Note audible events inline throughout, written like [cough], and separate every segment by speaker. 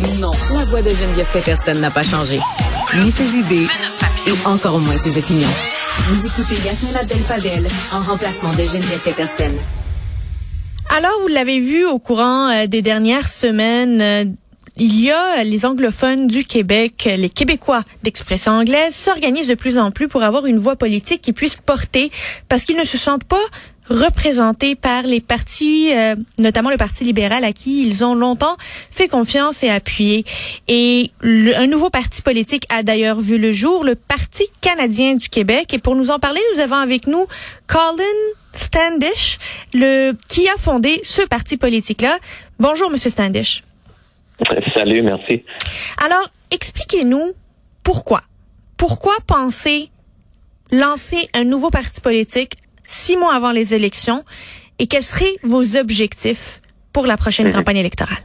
Speaker 1: Non, la voix de Geneviève Peterson n'a pas changé. Ni ses idées, et encore moins ses opinions. Vous écoutez Yasmina en remplacement de Geneviève Peterson.
Speaker 2: Alors, vous l'avez vu au courant euh, des dernières semaines, euh, il y a les anglophones du Québec, les Québécois d'expression anglaise s'organisent de plus en plus pour avoir une voix politique qui puisse porter parce qu'ils ne se sentent pas représentés par les partis, euh, notamment le Parti libéral à qui ils ont longtemps fait confiance et appuyé. Et le, un nouveau parti politique a d'ailleurs vu le jour, le Parti canadien du Québec. Et pour nous en parler, nous avons avec nous Colin Standish, le, qui a fondé ce parti politique-là. Bonjour, Monsieur Standish.
Speaker 3: Salut, merci.
Speaker 2: Alors, expliquez-nous pourquoi. Pourquoi penser lancer un nouveau parti politique six mois avant les élections et quels seraient vos objectifs pour la prochaine
Speaker 3: Mhm.
Speaker 2: campagne électorale?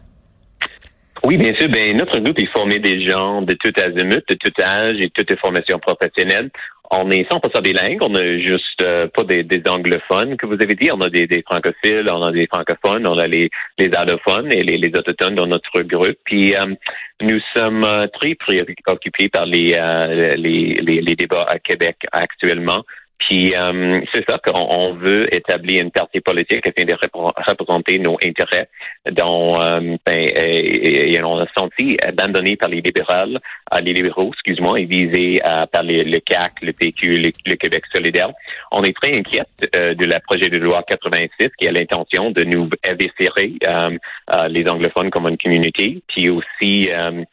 Speaker 3: Oui, bien sûr. Ben, notre groupe est formé des gens de tout azimut, de tout âge et toutes les formations professionnelles. On est 100% bilingue. On n'a juste euh, pas des, des, anglophones, que vous avez dit. On a des, des, francophiles, on a des francophones, on a les, les allophones et les, les autochtones dans notre groupe. Puis, euh, nous sommes euh, très préoccupés par les, euh, les, les, les débats à Québec actuellement. Puis euh, c'est ça qu'on on veut établir une partie politique afin de représenter nos intérêts dont euh, ben, et on a senti abandonné par les libéraux, euh, les libéraux, excuse-moi, et visés euh, par les, le CAC, le PQ, le, Québec solidaire. On est très inquiète euh, de la projet de loi 86 qui a l'intention de nous éviscérer les anglophones comme une communauté, puis aussi euh,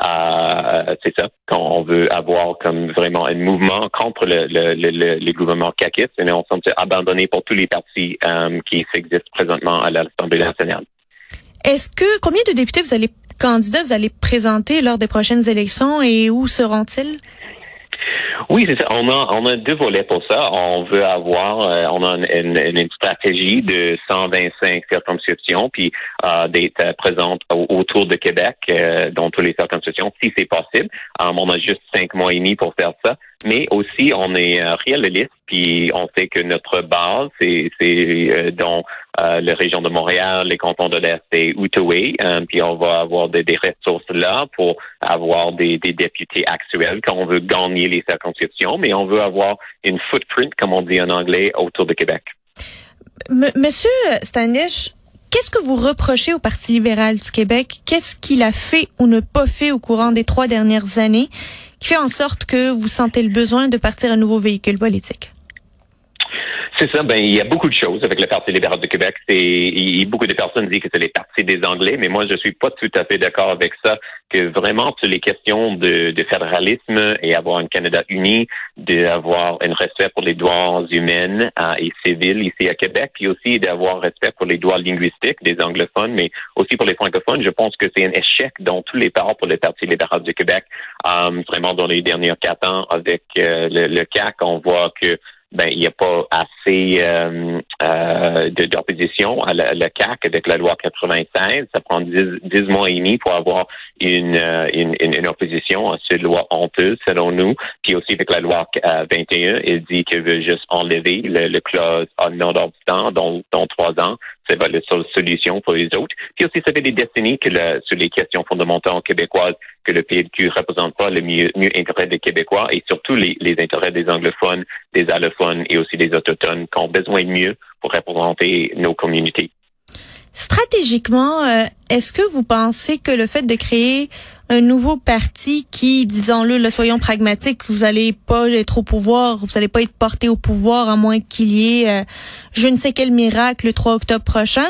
Speaker 3: c'est ça qu'on veut avoir comme vraiment un mouvement contre le, le, le, le gouvernement caquiste et on semble abandonné pour tous les partis euh, qui existent présentement à l'Assemblée nationale.
Speaker 2: Est-ce que combien de députés vous allez candidats vous allez présenter lors des prochaines élections et où seront-ils?
Speaker 3: Oui, c'est ça. On a, on a deux volets pour ça. On veut avoir, euh, on a une, une, une, stratégie de 125 circonscriptions, puis euh, d'être présente autour de Québec euh, dans toutes les circonscriptions, si c'est possible. On a juste cinq mois et demi pour faire ça. Mais aussi, on est euh, réaliste, puis on sait que notre base, c'est euh, dans euh, la région de Montréal, les cantons de l'Est et Outaouais, puis on va avoir des, des, ressources là pour avoir des, des, députés actuels quand on veut gagner les circonscriptions, mais on veut avoir une footprint, comme on dit en anglais, autour de Québec.
Speaker 2: Monsieur Stanish, Qu'est-ce que vous reprochez au Parti libéral du Québec? Qu'est-ce qu'il a fait ou ne pas fait au courant des trois dernières années qui fait en sorte que vous sentez le besoin de partir un nouveau véhicule politique?
Speaker 3: C'est ça. Ben, il y a beaucoup de choses avec le Parti libéral du Québec. C'est, beaucoup de personnes disent que c'est les partis des Anglais, mais moi, je suis pas tout à fait d'accord avec ça. Que vraiment, sur les questions de, fédéralisme et avoir un Canada uni, d'avoir un respect pour les droits humains euh, et civils ici à Québec, puis aussi d'avoir respect pour les droits linguistiques des anglophones, mais aussi pour les francophones. Je pense que c'est un échec dans tous les parts pour le Parti libéral du Québec. Euh, vraiment, dans les derniers quatre ans, avec euh, le CAC, on voit que ben il n'y a pas assez euh, euh, d'opposition à la, le CAC avec la loi 96. Ça prend 10, 10 mois et demi pour avoir une, une, une, opposition à cette loi honteuse, selon nous. Puis aussi avec la loi euh, 21, il dit qu'il veut juste enlever le, le clause non-obstant dans, dans trois ans. C'est la seule solution pour les autres. Puis aussi, ça fait des décennies que le, sur les questions fondamentales québécoises, que le PLQ représente pas le mieux, mieux intérêt des Québécois et surtout les, les intérêts des anglophones, des allophones et aussi des autochtones qui ont besoin de mieux pour représenter nos communautés.
Speaker 2: Stratégiquement, est-ce que vous pensez que le fait de créer un nouveau parti qui, disons-le, le soyons pragmatiques, vous allez pas être au pouvoir, vous allez pas être porté au pouvoir à moins qu'il y ait je ne sais quel miracle le 3 octobre prochain.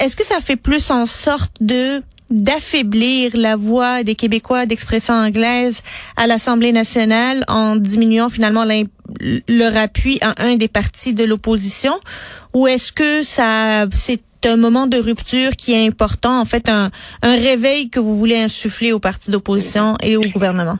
Speaker 2: Est-ce que ça fait plus en sorte de d'affaiblir la voix des Québécois d'expression anglaise à l'Assemblée nationale en diminuant finalement leur appui à un des partis de l'opposition? Ou est-ce que ça c'est un moment de rupture qui est important en fait un, un réveil que vous voulez insuffler aux partis d'opposition et au gouvernement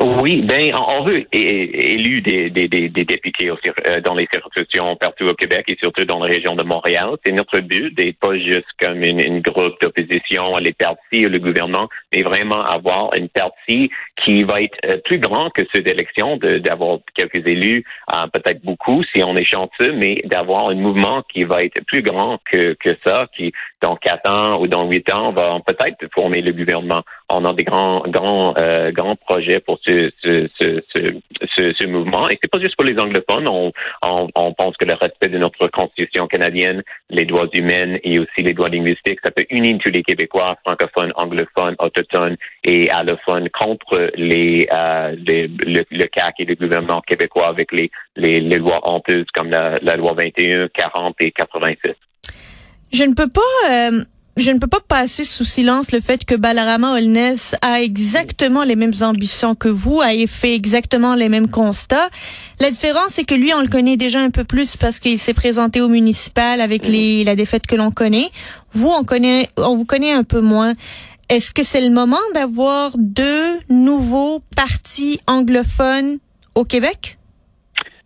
Speaker 3: oui, ben on veut élu des, des, des, députés euh, dans les circonscriptions partout au Québec et surtout dans la région de Montréal. C'est notre but d'être pas juste comme une, une groupe d'opposition les partis ou le gouvernement, mais vraiment avoir une partie qui va être euh, plus grand que ceux d'élection, d'avoir quelques élus, euh, peut-être beaucoup si on est chanceux, mais d'avoir un mouvement qui va être plus grand que, que ça, qui dans quatre ans ou dans huit ans va peut-être former le gouvernement. On a des grands, grands, euh, grands projets pour ce, ce, ce, ce, ce mouvement. Et c'est pas juste pour les anglophones. On, on, on, pense que le respect de notre constitution canadienne, les droits humains et aussi les droits linguistiques, ça peut unir tous les Québécois, francophones, anglophones, autochtones et allophones contre les, euh, les le, le, CAC et le gouvernement québécois avec les, les, les lois honteuses comme la, la loi 21, 40 et 86.
Speaker 2: Je ne peux pas euh, je ne peux pas passer sous silence le fait que Balarama Holness a exactement les mêmes ambitions que vous, a fait exactement les mêmes constats. La différence, c'est que lui, on le connaît déjà un peu plus parce qu'il s'est présenté au municipal avec les, la défaite que l'on connaît. Vous, on connaît, on vous connaît un peu moins. Est-ce que c'est le moment d'avoir deux nouveaux partis anglophones au Québec?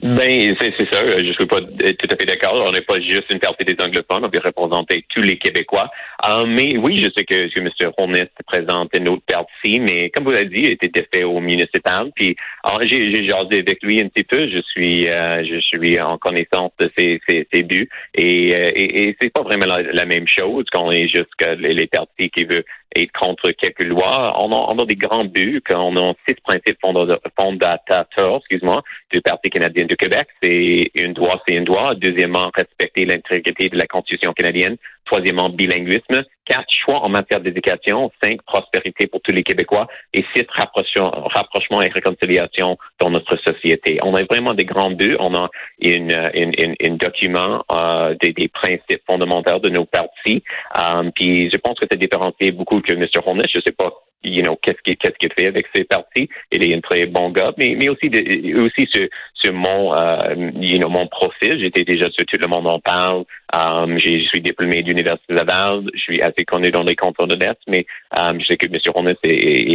Speaker 3: Ben, c'est ça. Je suis pas tout à fait d'accord. On n'est pas juste une partie des anglophones. On veut représenter tous les Québécois. Euh, mais oui, je sais que, que M. Holness présente une autre partie, mais comme vous l'avez dit, il était fait au municipal. Puis, j'ai jasé avec lui un petit peu. Je suis, euh, je suis en connaissance de ses, ses, ses buts. Et, euh, et, et c'est pas vraiment la, même chose qu'on est juste les, les partis qui veulent être contre quelques lois. On a, on a des grands buts, qu'on a six principes fondateurs, excuse-moi, du Parti canadien du Québec. C'est une droit, c'est une droit. Deuxièmement, respecter l'intégrité de la Constitution canadienne. Troisièmement, bilinguisme. Quatre, choix en matière d'éducation. Cinq, prospérité pour tous les Québécois. Et six, rapprochement et réconciliation dans notre société. On a vraiment des grands buts. On a une, une, une, document euh, des, des, principes fondamentaux de nos partis. Um, puis je pense que c'est différencié beaucoup que M. Holness. Je sais pas you know, qu'est-ce qu'il qu'est-ce qu'il fait avec ses partis. Il est un très bon gars, mais, mais aussi de, aussi sur, sur mon euh, you know, mon profil. J'étais déjà sur tout le monde en parle. Um, je suis diplômé de l'Université Laval. Je suis assez connu dans les cantons de l'Est, mais um, je sais que M. Ronnes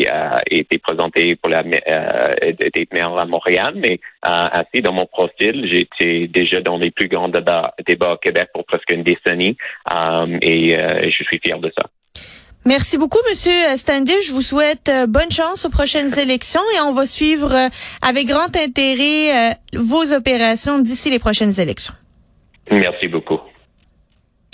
Speaker 3: a été présenté pour la euh, maire à Montréal, mais euh, assez dans mon profil, j'étais déjà dans les plus grands débats, débats au Québec pour presque une décennie um, et euh, je suis fier de ça.
Speaker 2: Merci beaucoup, Monsieur Standish. Je vous souhaite euh, bonne chance aux prochaines [laughs] élections et on va suivre euh, avec grand intérêt euh, vos opérations d'ici les prochaines élections.
Speaker 3: Merci beaucoup.